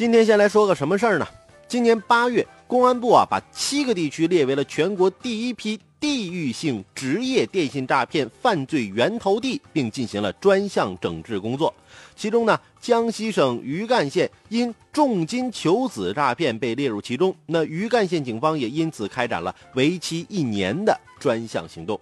今天先来说个什么事儿呢？今年八月，公安部啊把七个地区列为了全国第一批地域性职业电信诈骗犯罪源头地，并进行了专项整治工作。其中呢，江西省余干县因重金求子诈骗被列入其中。那余干县警方也因此开展了为期一年的专项行动。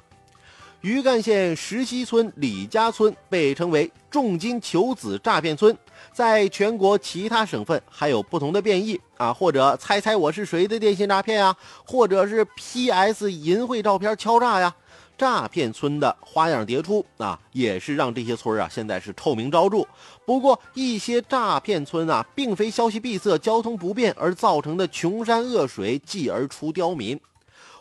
余干县石溪村李家村被称为重金求子诈骗村，在全国其他省份还有不同的变异啊，或者猜猜我是谁的电信诈骗啊，或者是 PS 淫秽照片敲诈呀，诈骗村的花样迭出啊，也是让这些村啊现在是臭名昭著。不过一些诈骗村啊，并非消息闭塞、交通不便而造成的穷山恶水，继而出刁民。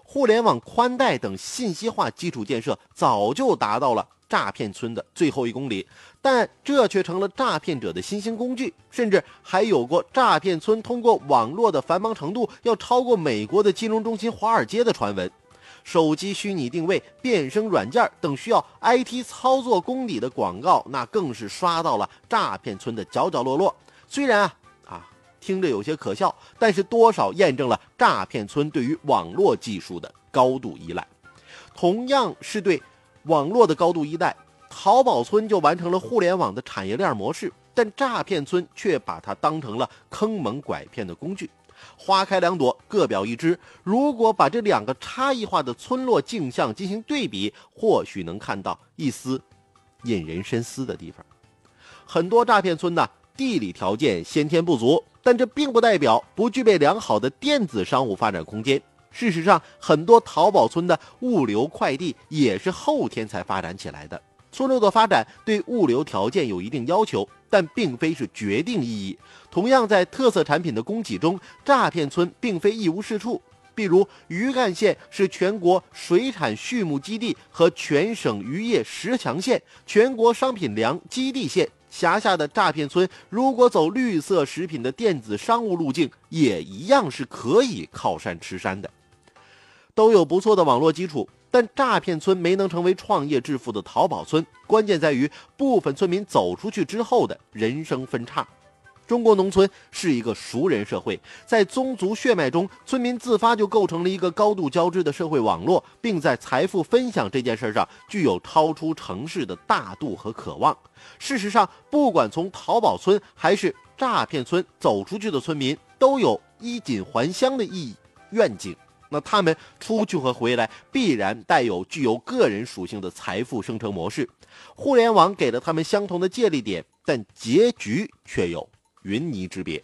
互联网宽带等信息化基础建设早就达到了诈骗村的最后一公里，但这却成了诈骗者的新兴工具，甚至还有过诈骗村通过网络的繁忙程度要超过美国的金融中心华尔街的传闻。手机虚拟定位、变声软件等需要 IT 操作功底的广告，那更是刷到了诈骗村的角角落落。虽然啊啊。听着有些可笑，但是多少验证了诈骗村对于网络技术的高度依赖。同样是对网络的高度依赖，淘宝村就完成了互联网的产业链模式，但诈骗村却把它当成了坑蒙拐骗的工具。花开两朵，各表一枝。如果把这两个差异化的村落镜像进行对比，或许能看到一丝引人深思的地方。很多诈骗村呢，地理条件先天不足。但这并不代表不具备良好的电子商务发展空间。事实上，很多淘宝村的物流快递也是后天才发展起来的。村落的发展对物流条件有一定要求，但并非是决定意义。同样，在特色产品的供给中，诈骗村并非一无是处。比如，余干县是全国水产畜牧基地和全省渔业十强县、全国商品粮基地县。辖下的诈骗村，如果走绿色食品的电子商务路径，也一样是可以靠山吃山的，都有不错的网络基础。但诈骗村没能成为创业致富的淘宝村，关键在于部分村民走出去之后的人生分叉。中国农村是一个熟人社会，在宗族血脉中，村民自发就构成了一个高度交织的社会网络，并在财富分享这件事上具有超出城市的大度和渴望。事实上，不管从淘宝村还是诈骗村走出去的村民，都有衣锦还乡的意义愿景。那他们出去和回来，必然带有具有个人属性的财富生成模式。互联网给了他们相同的借力点，但结局却有。云泥之别，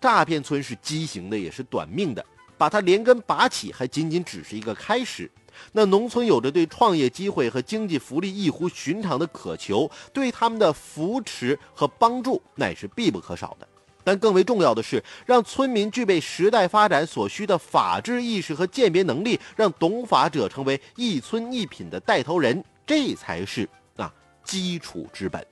诈骗村是畸形的，也是短命的。把它连根拔起，还仅仅只是一个开始。那农村有着对创业机会和经济福利异乎寻常的渴求，对他们的扶持和帮助乃是必不可少的。但更为重要的是，让村民具备时代发展所需的法治意识和鉴别能力，让懂法者成为一村一品的带头人，这才是啊基础之本。